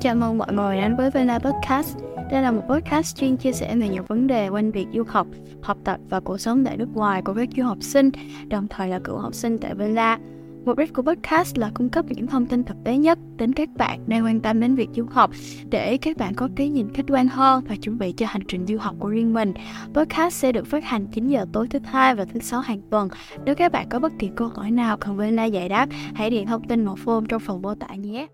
Chào mừng mọi người đến với Vela Podcast. Đây là một podcast chuyên chia sẻ về nhiều vấn đề quanh việc du học, học tập và cuộc sống tại nước ngoài của các du học sinh, đồng thời là cựu học sinh tại Vela. Mục đích của podcast là cung cấp những thông tin thực tế nhất đến các bạn đang quan tâm đến việc du học để các bạn có cái nhìn khách quan hơn và chuẩn bị cho hành trình du học của riêng mình. Podcast sẽ được phát hành 9 giờ tối thứ hai và thứ sáu hàng tuần. Nếu các bạn có bất kỳ câu hỏi nào cần Vena giải đáp, hãy điện thông tin một form trong phần mô tả nhé.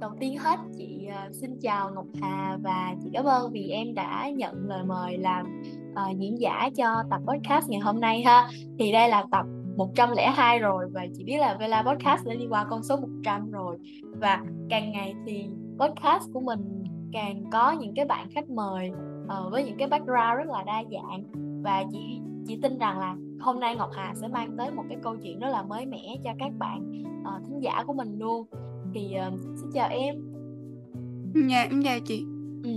Đầu tiên hết chị ờ, xin chào Ngọc Hà và chị cảm ơn vì em đã nhận lời mời làm uh, diễn giả cho tập podcast ngày hôm nay ha. Thì đây là tập 102 rồi và chị biết là Vela Podcast đã đi qua con số 100 rồi. Và càng ngày thì podcast của mình càng có những cái bạn khách mời uh, với những cái background rất là đa dạng. Và chị chị tin rằng là hôm nay Ngọc Hà sẽ mang tới một cái câu chuyện rất là mới mẻ cho các bạn uh, thính giả của mình luôn. Thì uh, xin chào em. Dạ em chào chị. Ừ.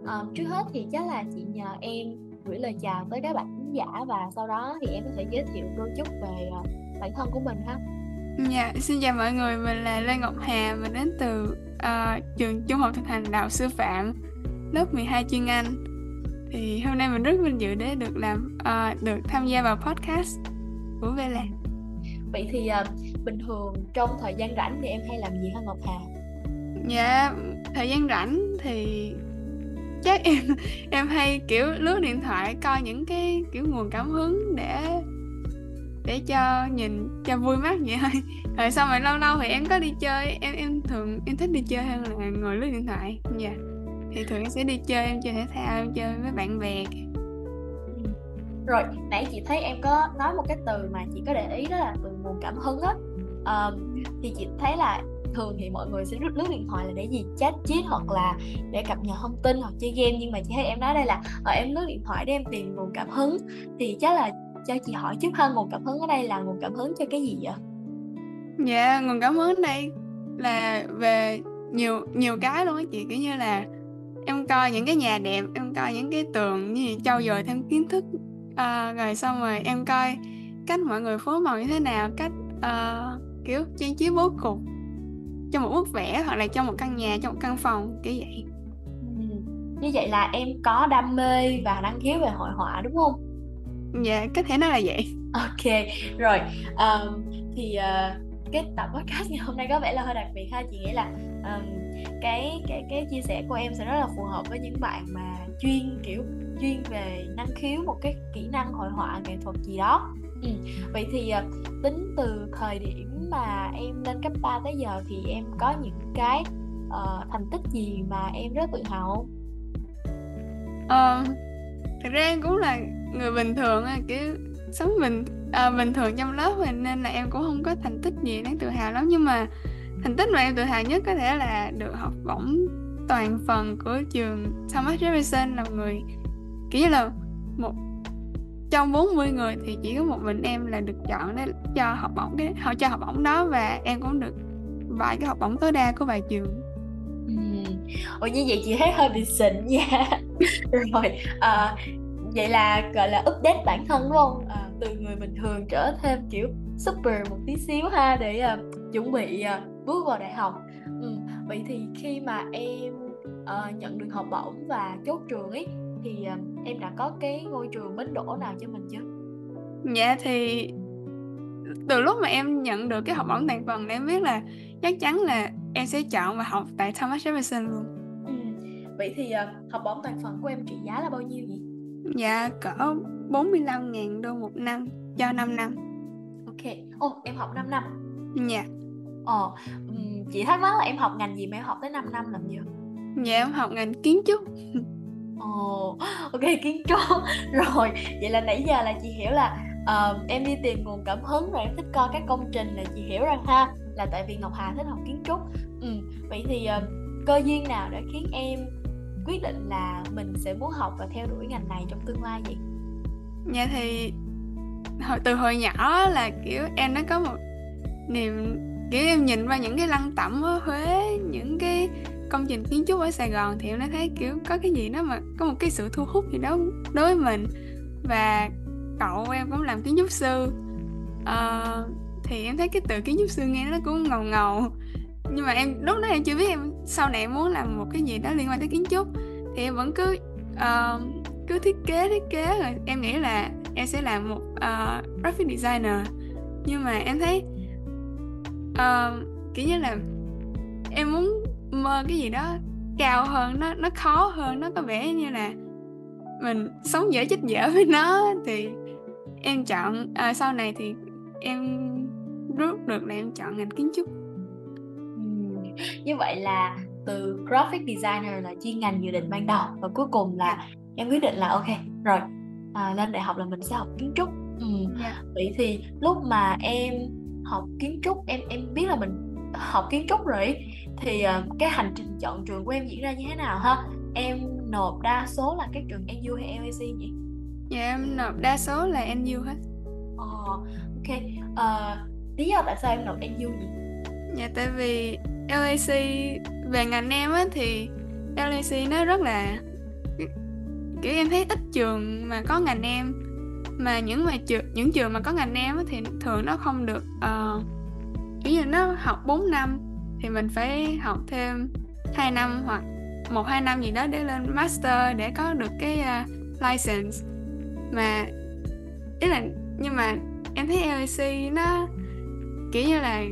uh, trước hết thì chắc là chị nhờ em gửi lời chào tới các bạn khán giả và sau đó thì em có thể giới thiệu đôi chút về uh, bản thân của mình ha Dạ, xin chào mọi người, mình là Lê Ngọc Hà, mình đến từ uh, trường Trung học thực hành Đạo Sư Phạm, lớp 12 chuyên Anh. Thì hôm nay mình rất vinh dự để được làm uh, được tham gia vào podcast của Vela. Vậy thì uh, bình thường trong thời gian rảnh thì em hay làm gì hả Ngọc Hà? Dạ, thời gian rảnh thì chắc em em hay kiểu lướt điện thoại coi những cái kiểu nguồn cảm hứng để để cho nhìn cho vui mắt vậy thôi. Rồi xong rồi lâu lâu thì em có đi chơi em em thường em thích đi chơi hơn là ngồi lướt điện thoại. Dạ. Yeah. thì thường em sẽ đi chơi em chơi thể thao em chơi với bạn bè. Rồi nãy chị thấy em có nói một cái từ mà chị có để ý đó là từ nguồn cảm hứng á. Um, thì chị thấy là thường thì mọi người sẽ lướt lướt điện thoại là để gì? Chat chít hoặc là để cập nhật thông tin hoặc chơi game. Nhưng mà chị thấy em nói đây là ở em lướt điện thoại để em tìm nguồn cảm hứng. Thì chắc là cho chị hỏi trước hơn nguồn cảm hứng ở đây là nguồn cảm hứng cho cái gì vậy? Dạ nguồn cảm hứng ở đây là về nhiều nhiều cái luôn á chị. Kiểu như là em coi những cái nhà đẹp em coi những cái tường như trau dồi thêm kiến thức à, rồi xong rồi em coi cách mọi người phối màu như thế nào cách uh, kiểu trang trí bố cục cho một bức vẽ hoặc là cho một căn nhà cho một căn phòng kiểu vậy. Ừ. như vậy là em có đam mê và năng khiếu về hội họa đúng không? Dạ có thể nói là vậy. Ok rồi. Um, thì uh, cái tập podcast ngày hôm nay có vẻ là hơi đặc biệt ha. Chị nghĩ là um, cái cái cái chia sẻ của em sẽ rất là phù hợp với những bạn mà chuyên kiểu chuyên về năng khiếu một cái kỹ năng hội họa nghệ thuật gì đó ừ. vậy thì ờ, tính từ thời điểm mà em lên cấp 3 tới giờ thì em có những cái uh, thành tích gì mà em rất tự hào không? Ờ, thật ra em cũng là người bình thường kiểu sống bình à, bình thường trong lớp mình nên là em cũng không có thành tích gì đáng tự hào lắm nhưng mà thành tích mà em tự hào nhất có thể là được học bổng toàn phần của trường Thomas Jefferson là người kiểu như là một trong 40 người thì chỉ có một mình em là được chọn để cho học bổng cái họ cho học bổng đó và em cũng được vài cái học bổng tối đa của vài trường ừ. Ủa như vậy chị thấy hơi bị xịn nha Rồi à, Vậy là gọi là update bản thân đúng không? À, từ người bình thường trở thêm kiểu super một tí xíu ha Để uh, chuẩn bị uh, bước vào đại học ừ. Vậy thì khi mà em uh, nhận được học bổng và chốt trường ấy thì uh, em đã có cái ngôi trường bến đỗ nào cho mình chưa? Dạ thì từ lúc mà em nhận được cái học bổng toàn phần em biết là chắc chắn là em sẽ chọn và học tại Thomas Jefferson luôn. Ừ. Vậy thì uh, học bổng toàn phần của em trị giá là bao nhiêu vậy? Dạ cỡ 45.000 đô một năm cho 5 năm. Ok. Ồ, oh, em học 5 năm. Dạ. Ồ, oh, chị thắc mắc là em học ngành gì mà em học tới 5 năm làm gì? Dạ em học ngành kiến trúc. Ồ, oh, ok kiến trúc Rồi, vậy là nãy giờ là chị hiểu là uh, em đi tìm nguồn cảm hứng rồi em thích coi các công trình là chị hiểu rằng ha Là tại vì Ngọc Hà thích học kiến trúc ừ, Vậy thì uh, cơ duyên nào đã khiến em quyết định là mình sẽ muốn học và theo đuổi ngành này trong tương lai vậy? Dạ thì hồi từ hồi nhỏ là kiểu em nó có một niềm kiểu em nhìn qua những cái lăng tẩm ở Huế những cái công trình kiến trúc ở Sài Gòn thì em đã thấy kiểu có cái gì đó mà có một cái sự thu hút gì đó đối với mình. Và cậu em cũng làm kiến trúc sư. Uh, thì em thấy cái từ kiến trúc sư nghe nó cũng ngầu ngầu. Nhưng mà em lúc đó em chưa biết em sau này em muốn làm một cái gì đó liên quan tới kiến trúc. Thì em vẫn cứ uh, cứ thiết kế thiết kế. Rồi em nghĩ là em sẽ làm một uh, graphic designer. Nhưng mà em thấy uh, kiểu như là em muốn mơ cái gì đó cao hơn nó nó khó hơn nó có vẻ như là mình sống dở chết dở với nó thì em chọn à, sau này thì em rút được là em chọn ngành kiến trúc như vậy là từ graphic designer là chuyên ngành dự định ban đầu và cuối cùng là em quyết định là ok rồi à, lên đại học là mình sẽ học kiến trúc ừ. yeah. Dạ. vậy thì lúc mà em học kiến trúc em em biết là mình học kiến trúc rồi thì uh, cái hành trình chọn trường của em diễn ra như thế nào ha? Em nộp đa số là các trường NU hay LAC nhỉ? Dạ em nộp đa số là NU hết. Ờ ok. Uh, lý do tại sao em nộp NU nhỉ? Dạ tại vì LAC về ngành em á thì LAC nó rất là kiểu em thấy ít trường mà có ngành em. Mà những mà trường những trường mà có ngành em á thì thường nó không được uh, kiểu như nó học 4 năm thì mình phải học thêm 2 năm hoặc một hai năm gì đó để lên master để có được cái uh, license. Mà ý là nhưng mà em thấy LAC nó kiểu như là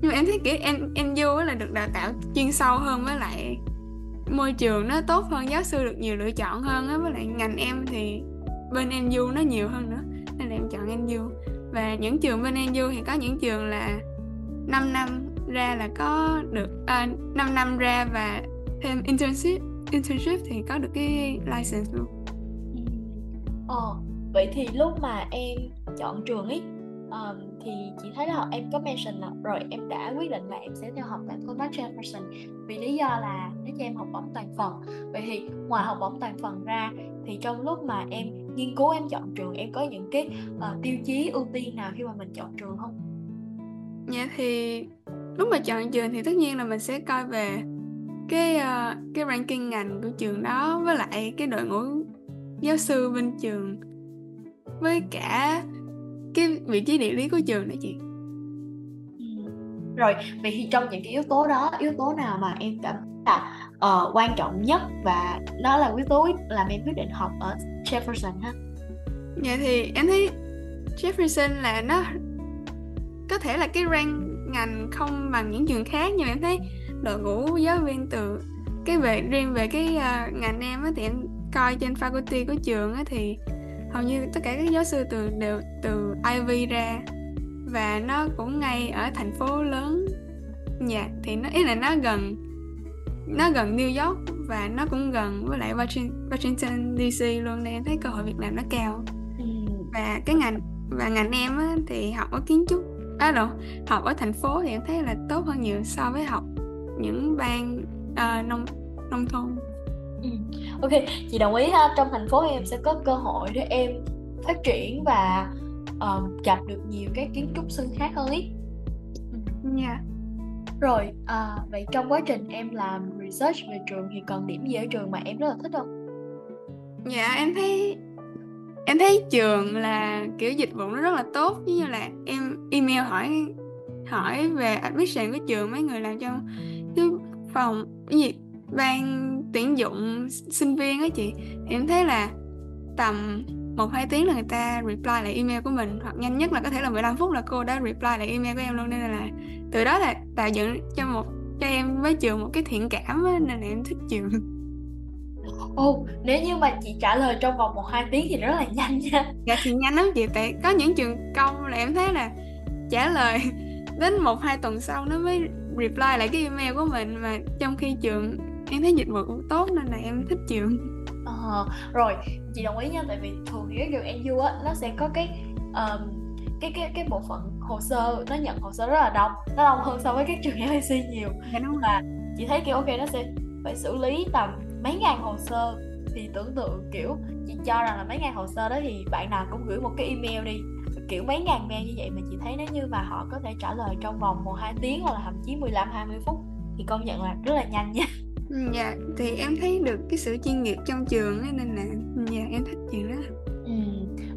nhưng mà em thấy kiểu em em vô là được đào tạo chuyên sâu hơn với lại môi trường nó tốt hơn giáo sư được nhiều lựa chọn hơn á với lại ngành em thì bên em du nó nhiều hơn nữa nên là em chọn em du và những trường bên NU thì có những trường là 5 năm ra là có được à, 5 năm ra và thêm internship internship thì có được cái license luôn. Ờ, vậy thì lúc mà em chọn trường ấy um, thì chị thấy là em có mention là rồi em đã quyết định là em sẽ theo học tại Thomas Jefferson vì lý do là nó cho em học bổng toàn phần vậy thì ngoài học bổng toàn phần ra thì trong lúc mà em nghiên cứu em chọn trường em có những cái uh, tiêu chí ưu tiên nào khi mà mình chọn trường không? Dạ thì lúc mà chọn trường thì tất nhiên là mình sẽ coi về cái uh, cái ranking ngành của trường đó với lại cái đội ngũ giáo sư bên trường với cả cái vị trí địa lý của trường nữa chị rồi vậy thì trong những cái yếu tố đó yếu tố nào mà em cảm là uh, quan trọng nhất và nó là yếu tố làm em quyết định học ở Jefferson ha. Dạ thì em thấy Jefferson là nó có thể là cái rank ngành không bằng những trường khác nhưng mà em thấy đội ngũ giáo viên từ cái về riêng về cái uh, ngành em á thì em coi trên faculty của trường á thì hầu như tất cả các giáo sư từ đều từ Ivy ra và nó cũng ngay ở thành phố lớn. Dạ thì nó ý là nó gần nó gần New York và nó cũng gần với lại Washington DC luôn nên em thấy cơ hội việc làm nó cao ừ. và cái ngành và ngành em á, thì học ở kiến trúc à đâu học ở thành phố thì em thấy là tốt hơn nhiều so với học những bang uh, nông nông thôn ừ. ok chị đồng ý ha trong thành phố em sẽ có cơ hội để em phát triển và uh, gặp được nhiều cái kiến trúc sư khác hơn ý dạ yeah. rồi uh, vậy trong quá trình em làm research về trường thì còn điểm gì ở trường mà em rất là thích không? Dạ em thấy em thấy trường là kiểu dịch vụ nó rất là tốt. Như là em email hỏi hỏi về admission của trường, mấy người làm trong cái phòng, cái gì, ban tuyển dụng sinh viên á chị. Thì em thấy là tầm một hai tiếng là người ta reply lại email của mình, hoặc nhanh nhất là có thể là 15 phút là cô đã reply lại email của em luôn. Nên là từ đó là tạo dựng cho một cho em với trường một cái thiện cảm á, nên là em thích trường Ồ, oh, nếu như mà chị trả lời trong vòng 1-2 tiếng thì rất là nhanh nha. Dạ thì nhanh lắm chị, tại có những trường công là em thấy là trả lời đến 1-2 tuần sau nó mới reply lại cái email của mình Mà trong khi trường em thấy dịch vụ cũng tốt nên là em thích trường Ờ, rồi chị đồng ý nha tại vì thường thì cái trường NU á nó sẽ có cái um, cái cái cái bộ phận hồ sơ nó nhận hồ sơ rất là đông nó đông hơn so với các trường LAC nhiều. Dạ, đúng và chị thấy kiểu ok nó sẽ phải xử lý tầm mấy ngàn hồ sơ. Thì tưởng tượng kiểu chị cho rằng là mấy ngàn hồ sơ đó thì bạn nào cũng gửi một cái email đi kiểu mấy ngàn mail như vậy mà chị thấy nếu như mà họ có thể trả lời trong vòng một hai tiếng hoặc là thậm chí 15 20 phút thì công nhận là rất là nhanh nha. Ừ, dạ thì em thấy được cái sự chuyên nghiệp trong trường ấy, nên là dạ em thích chuyện đó. Ừ.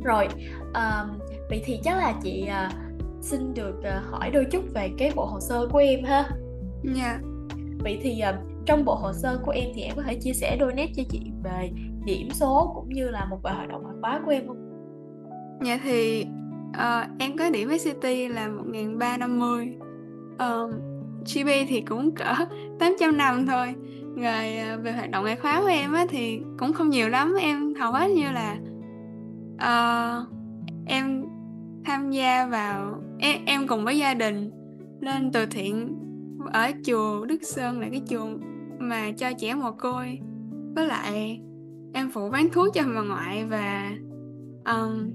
rồi um, vậy thì chắc là chị uh, xin được uh, hỏi đôi chút về cái bộ hồ sơ của em ha. Dạ. Yeah. Vậy thì uh, trong bộ hồ sơ của em thì em có thể chia sẻ đôi nét cho chị về điểm số cũng như là một vài hoạt động ngoại khóa của em không? Dạ thì uh, em có điểm SCT là 1350 uh, GB thì cũng cỡ 800 năm thôi rồi về hoạt động ngoại khóa của em á, thì cũng không nhiều lắm em hầu hết như là uh, em tham gia vào em, em cùng với gia đình lên từ thiện ở chùa Đức Sơn là cái chùa mà cho trẻ mồ côi. Với lại em phụ bán thuốc cho bà ngoại và um,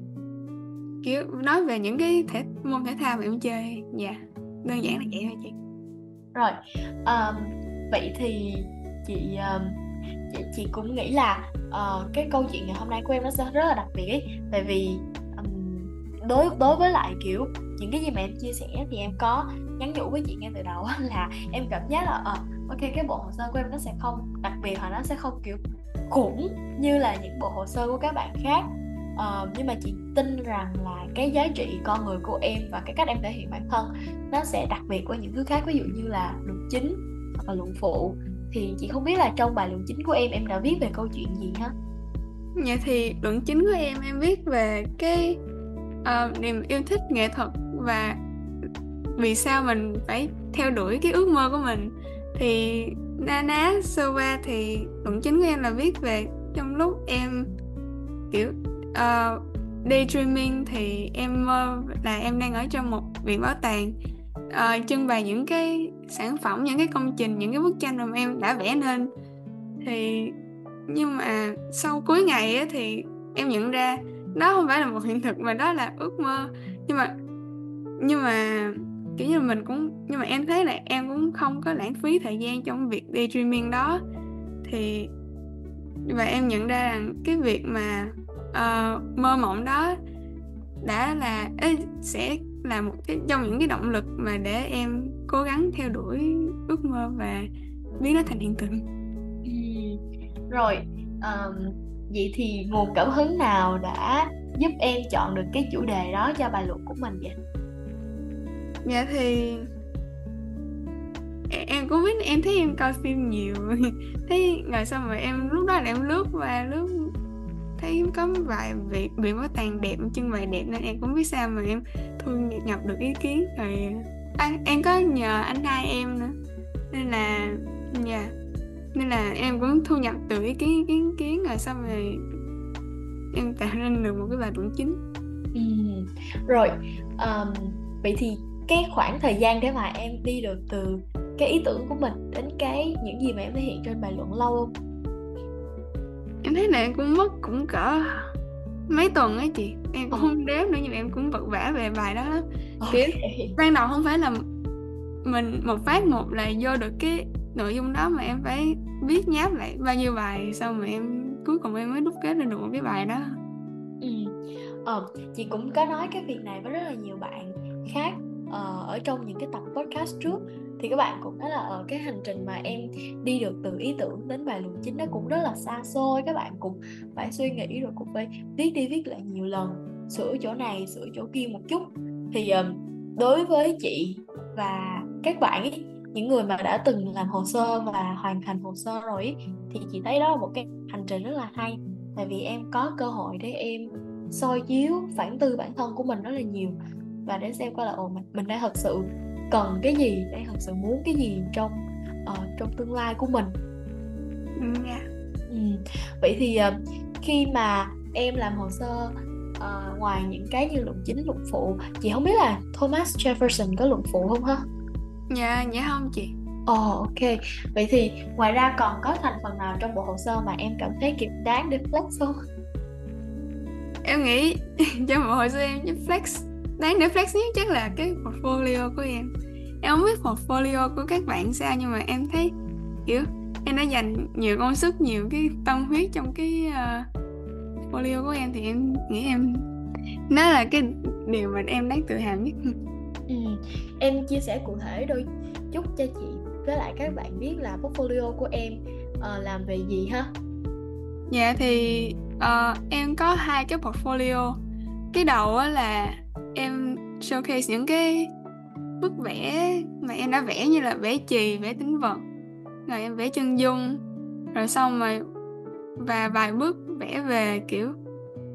kiểu nói về những cái thể môn thể thao mà em chơi. Dạ yeah. đơn giản là vậy thôi chị. Rồi um, vậy thì chị um, chị chị cũng nghĩ là uh, cái câu chuyện ngày hôm nay của em nó sẽ rất là đặc biệt ấy. Tại vì um, đối đối với lại kiểu những cái gì mà em chia sẻ thì em có nhắn nhủ với chị ngay từ đầu là em cảm giác là uh, ok cái bộ hồ sơ của em nó sẽ không đặc biệt hoặc nó sẽ không kiểu khủng như là những bộ hồ sơ của các bạn khác. Uh, nhưng mà chị tin rằng là cái giá trị con người của em và cái cách em thể hiện bản thân nó sẽ đặc biệt qua những thứ khác. Ví dụ như là luận chính hoặc là luận phụ. Thì chị không biết là trong bài luận chính của em em đã viết về câu chuyện gì ha? Dạ thì luận chính của em em viết về cái uh, niềm yêu thích nghệ thuật và vì sao mình phải theo đuổi cái ước mơ của mình? Thì na ná sơ qua thì cũng chính của em là viết về trong lúc em kiểu uh, daydreaming thì em mơ là em đang ở trong một viện bảo tàng. Uh, trưng bày những cái sản phẩm những cái công trình những cái bức tranh mà em đã vẽ nên. Thì nhưng mà sau cuối ngày ấy, thì em nhận ra đó không phải là một hiện thực mà đó là ước mơ. Nhưng mà nhưng mà kiểu như là mình cũng nhưng mà em thấy là em cũng không có lãng phí thời gian trong việc daydreaming đó thì và em nhận ra rằng cái việc mà uh, mơ mộng đó đã là ấy, sẽ là một cái trong những cái động lực mà để em cố gắng theo đuổi ước mơ và biến nó thành hiện thực ừ. rồi um, vậy thì nguồn cảm hứng nào đã giúp em chọn được cái chủ đề đó cho bài luận của mình vậy dạ thì em cũng biết em thấy em coi phim nhiều. Thấy ngày sau mà em lúc đó là em lướt và lướt thấy có vài vị bị bảo tàng đẹp trưng bày đẹp nên em cũng biết sao mà em thu nhập được ý kiến. Rồi à, em có nhờ anh hai em nữa. Nên là dạ. Yeah. nên là em cũng thu nhập từ ý kiến ý kiến ý kiến. Rồi xong rồi em tạo nên được một cái bài luận chính. Ừ. rồi um, vậy thì cái khoảng thời gian để mà em đi được từ cái ý tưởng của mình đến cái những gì mà em thể hiện trên bài luận lâu không? Em thấy là em cũng mất cũng cỡ mấy tuần ấy chị. Em cũng không đếm nữa nhưng em cũng vật vả về bài đó lắm. Okay. kiểu ban đầu không phải là mình một phát một là vô được cái nội dung đó mà em phải viết nháp lại bao nhiêu bài sau mà em cuối cùng em mới đúc kết ra được một cái bài đó. Ừ. Ờ, chị cũng có nói cái việc này với rất là nhiều bạn khác uh, ở trong những cái tập podcast trước. Thì các bạn cũng thấy là ở cái hành trình mà em đi được từ ý tưởng đến bài luận chính nó cũng rất là xa xôi. Các bạn cũng phải suy nghĩ rồi cũng phải viết đi viết lại nhiều lần sửa chỗ này sửa chỗ kia một chút. Thì đối với chị và các bạn ấy, những người mà đã từng làm hồ sơ và hoàn thành hồ sơ rồi ấy, thì chị thấy đó là một cái hành trình rất là hay. Tại vì em có cơ hội để em soi chiếu phản tư bản thân của mình rất là nhiều và để xem coi là ồ mình, mình đã thật sự cần cái gì để thật sự muốn cái gì trong uh, trong tương lai của mình yeah. ừ. vậy thì uh, khi mà em làm hồ sơ uh, ngoài những cái như luận chính luận phụ chị không biết là Thomas Jefferson có luận phụ không ha dạ dạ không chị Ồ oh, ok Vậy thì ngoài ra còn có thành phần nào trong bộ hồ sơ mà em cảm thấy kịp đáng để flex không? Em nghĩ trong bộ hồ sơ em flex đáng để flex nhất chắc là cái portfolio của em. Em không biết portfolio của các bạn sao nhưng mà em thấy kiểu em đã dành nhiều công sức nhiều cái tâm huyết trong cái uh, portfolio của em thì em nghĩ em nó là cái điều mà em đáng tự hào nhất. Ừ. em chia sẻ cụ thể đôi chút cho chị với lại các bạn biết là portfolio của em uh, làm về gì ha? Dạ thì uh, em có hai cái portfolio. Cái đầu là em showcase những cái bức vẽ mà em đã vẽ như là vẽ chì vẽ tính vật. Rồi em vẽ chân dung. Rồi xong rồi và vài bức vẽ về kiểu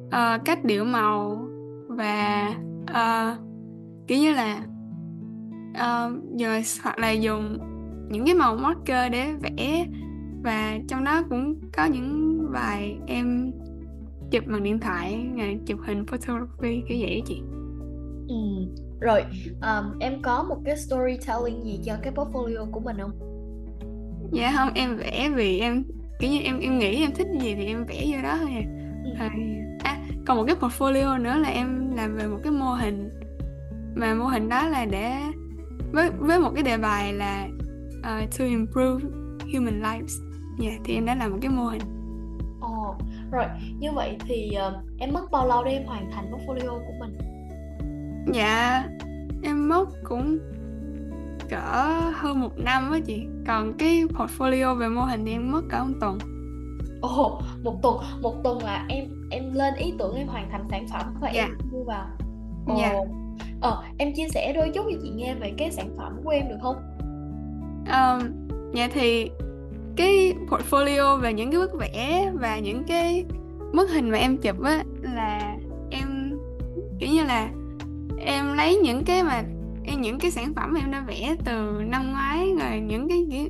uh, cách điệu màu và uh, kiểu như là uh, giờ hoặc là dùng những cái màu marker để vẽ. Và trong đó cũng có những bài em chụp bằng điện thoại chụp hình photography kiểu vậy đó chị ừ. rồi um, em có một cái storytelling gì cho cái portfolio của mình không dạ không em vẽ vì em kiểu như em em nghĩ em thích gì thì em vẽ vô đó thôi à. Ừ. à còn một cái portfolio nữa là em làm về một cái mô hình mà mô hình đó là để với với một cái đề bài là uh, to improve human lives dạ yeah, thì em đã làm một cái mô hình ồ oh, rồi như vậy thì uh, em mất bao lâu để em hoàn thành portfolio của mình dạ em mất cũng cỡ hơn một năm á chị. Còn cái portfolio về mô hình thì em mất cỡ một tuần. Ồ oh, một tuần một tuần là em em lên ý tưởng em hoàn thành sản phẩm và dạ. em mua vào. Ồ. Oh. dạ. Ờ em chia sẻ đôi chút cho chị nghe về cái sản phẩm của em được không? Um, dạ thì cái portfolio về những cái bức vẽ và những cái bức hình mà em chụp á là em kiểu như là em lấy những cái mà em những cái sản phẩm em đã vẽ từ năm ngoái rồi những cái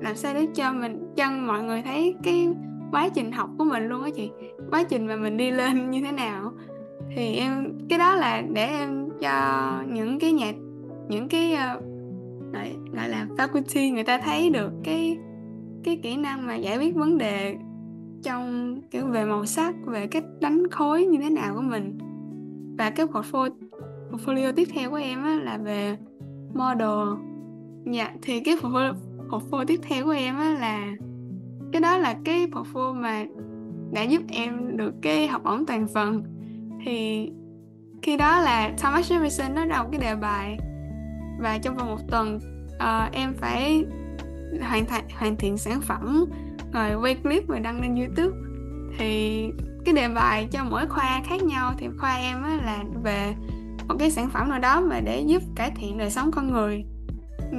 làm sao để cho mình cho mọi người thấy cái quá trình học của mình luôn á chị? Quá trình mà mình đi lên như thế nào? Thì em cái đó là để em cho những cái nhà những cái uh, gọi, gọi là faculty người ta thấy được cái cái kỹ năng mà giải quyết vấn đề trong kiểu về màu sắc về cách đánh khối như thế nào của mình và cái portfolio portfolio tiếp theo của em á, là về model. Dạ thì cái portfolio, portfolio tiếp theo của em á, là cái đó là cái portfolio mà đã giúp em được cái học bổng toàn phần. Thì khi đó là Thomas Jefferson nó đọc cái đề bài và trong vòng một tuần uh, em phải hoàn thành hoàn thiện sản phẩm rồi quay clip và đăng lên YouTube. Thì cái đề bài cho mỗi khoa khác nhau thì khoa em á là về một cái sản phẩm nào đó mà để giúp cải thiện đời sống con người.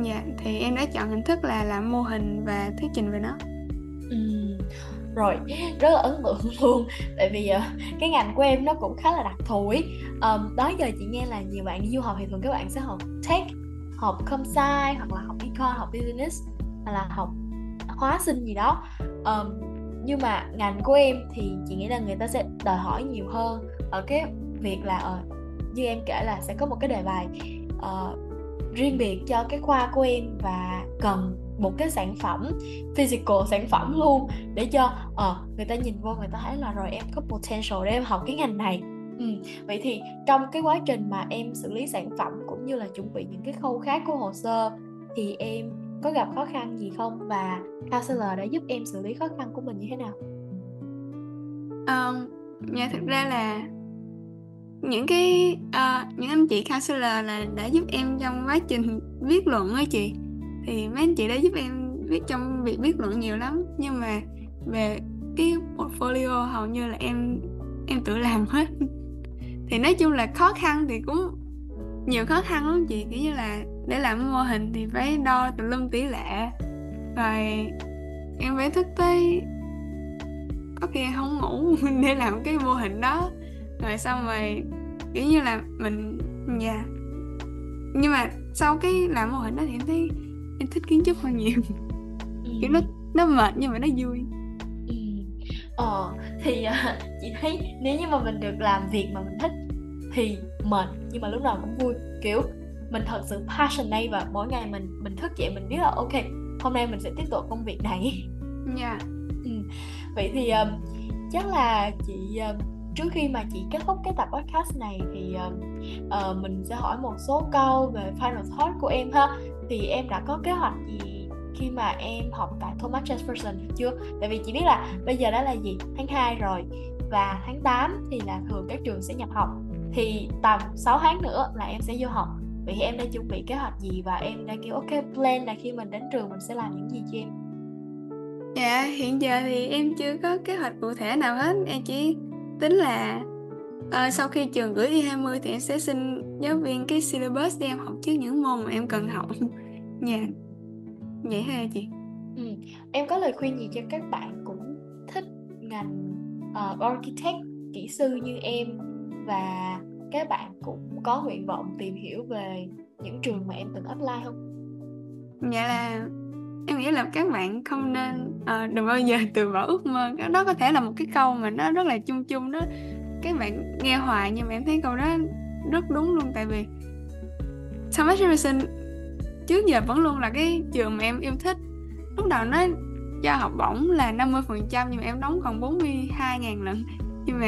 Dạ thì em đã chọn hình thức là làm mô hình và thuyết trình về nó. Ừ. rồi rất là ấn tượng luôn. Tại vì uh, cái ngành của em nó cũng khá là đặc thù ý. Um, đó giờ chị nghe là nhiều bạn đi du học thì thường các bạn sẽ học tech học com sci hoặc là học econ học business hoặc là học hóa sinh gì đó. Um, nhưng mà ngành của em thì chị nghĩ là người ta sẽ đòi hỏi nhiều hơn ở cái việc là uh, như em kể là sẽ có một cái đề bài uh, riêng biệt cho cái khoa của em và cần một cái sản phẩm physical sản phẩm luôn để cho uh, người ta nhìn vô người ta thấy là rồi em có potential để em học cái ngành này ừ. vậy thì trong cái quá trình mà em xử lý sản phẩm cũng như là chuẩn bị những cái khâu khác của hồ sơ thì em có gặp khó khăn gì không và counselor đã giúp em xử lý khó khăn của mình như thế nào um, dạ thực ra là những cái uh, những anh chị counselor là đã giúp em trong quá trình viết luận á chị. Thì mấy anh chị đã giúp em viết trong việc viết luận nhiều lắm. Nhưng mà về cái portfolio hầu như là em em tự làm hết. Thì nói chung là khó khăn thì cũng nhiều khó khăn lắm chị. Kiểu như là để làm mô hình thì phải đo tùm lum tỷ lệ. Rồi em phải thức tới có khi không ngủ để làm cái mô hình đó rồi xong rồi kiểu như là mình dạ yeah. nhưng mà sau cái làm mô hình đó thì em thấy em thích kiến trúc hơn nhiều ừ. kiểu nó nó mệt nhưng mà nó vui ừ. ờ thì uh, chị thấy nếu như mà mình được làm việc mà mình thích thì mệt nhưng mà lúc nào cũng vui kiểu mình thật sự passionate và mỗi ngày mình mình thức dậy mình biết là ok hôm nay mình sẽ tiếp tục công việc này dạ yeah. ừ. vậy thì um, chắc là chị um, trước khi mà chị kết thúc cái tập podcast này thì uh, uh, mình sẽ hỏi một số câu về final thought của em ha. Thì em đã có kế hoạch gì khi mà em học tại Thomas Jefferson chưa? Tại vì chị biết là bây giờ đó là gì? Tháng 2 rồi và tháng 8 thì là thường các trường sẽ nhập học. Thì tầm 6 tháng nữa là em sẽ vô học. Vậy thì em đã chuẩn bị kế hoạch gì và em đã kiểu ok plan là khi mình đến trường mình sẽ làm những gì cho em? Dạ hiện giờ thì em chưa có kế hoạch cụ thể nào hết. Em chỉ tính là à, sau khi trường gửi Y20 thì em sẽ xin giáo viên cái syllabus để em học trước những môn mà em cần học nha yeah. vậy hả chị ừ. em có lời khuyên gì cho các bạn cũng thích ngành uh, architect kỹ sư như em và các bạn cũng có nguyện vọng tìm hiểu về những trường mà em từng apply không? Dạ là em nghĩ là các bạn không nên uh, đừng bao giờ từ bỏ ước mơ. Đó có thể là một cái câu mà nó rất là chung chung đó. Các bạn nghe hoài nhưng mà em thấy câu đó rất đúng luôn. Tại vì Thomas Jefferson trước giờ vẫn luôn là cái trường mà em yêu thích. Lúc đầu nó cho học bổng là 50% nhưng mà em đóng còn 42 ngàn lần nhưng mà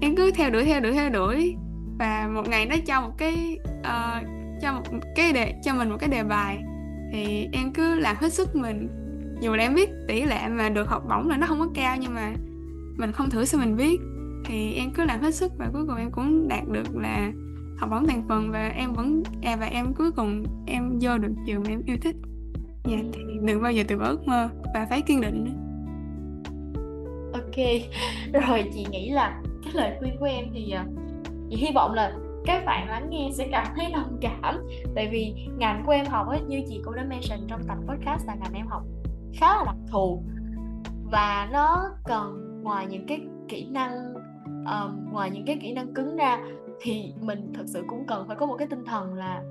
em cứ theo đuổi theo đuổi theo đuổi. Và một ngày nó cho một cái uh, cho một cái đề cho mình một cái đề bài thì em cứ làm hết sức mình. Dù là em biết tỷ lệ mà được học bổng là nó không có cao nhưng mà mình không thử sao mình biết. Thì em cứ làm hết sức và cuối cùng em cũng đạt được là học bổng thành phần và em vẫn à, và em cuối cùng em vô được trường mà em yêu thích. Dạ thì đừng bao giờ từ bỏ ước mơ và phải kiên định ok rồi chị nghĩ là cái lời khuyên của em thì à, chị hy vọng là các bạn lắng nghe sẽ cảm thấy đồng cảm. Tại vì ngành của em học ấy, như chị cũng đã mention trong tập podcast là ngành em học khá là đặc thù. Và nó cần ngoài những cái kỹ năng um, ngoài những cái kỹ năng cứng ra thì mình thực sự cũng cần phải có một cái tinh thần là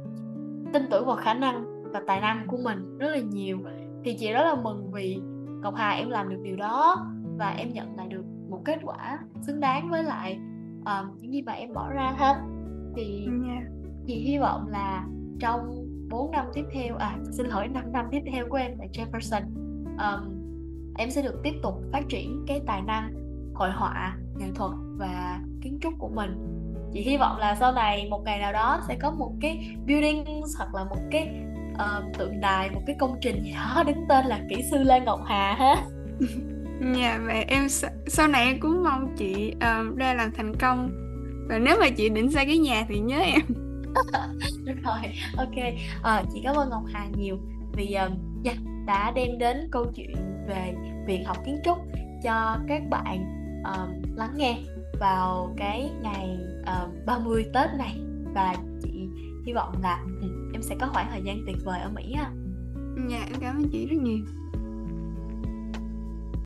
tin tưởng vào khả năng và tài năng của mình rất là nhiều. Thì chị rất là mừng vì Ngọc Hà em làm được điều đó và em nhận lại được một kết quả xứng đáng với lại um, những gì mà em bỏ ra ha thì yeah. chị hy vọng là trong 4 năm tiếp theo à xin lỗi 5 năm tiếp theo của em tại Jefferson um, em sẽ được tiếp tục phát triển cái tài năng hội họa nghệ thuật và kiến trúc của mình. Chị hy vọng là sau này một ngày nào đó sẽ có một cái building hoặc là một cái uh, tượng đài một cái công trình gì đó đứng tên là kỹ sư Lê Ngọc Hà ha. Dạ và em sau này em cũng mong chị uh, ra làm thành công và nếu mà chị định xây cái nhà thì nhớ em Được rồi, ok à, Chị cảm ơn Ngọc Hà nhiều Vì uh, yeah, đã đem đến câu chuyện về việc học kiến trúc cho các bạn uh, lắng nghe vào cái ngày uh, 30 Tết này và chị hy vọng là um, em sẽ có khoảng thời gian tuyệt vời ở Mỹ ha. Dạ em cảm ơn chị rất nhiều.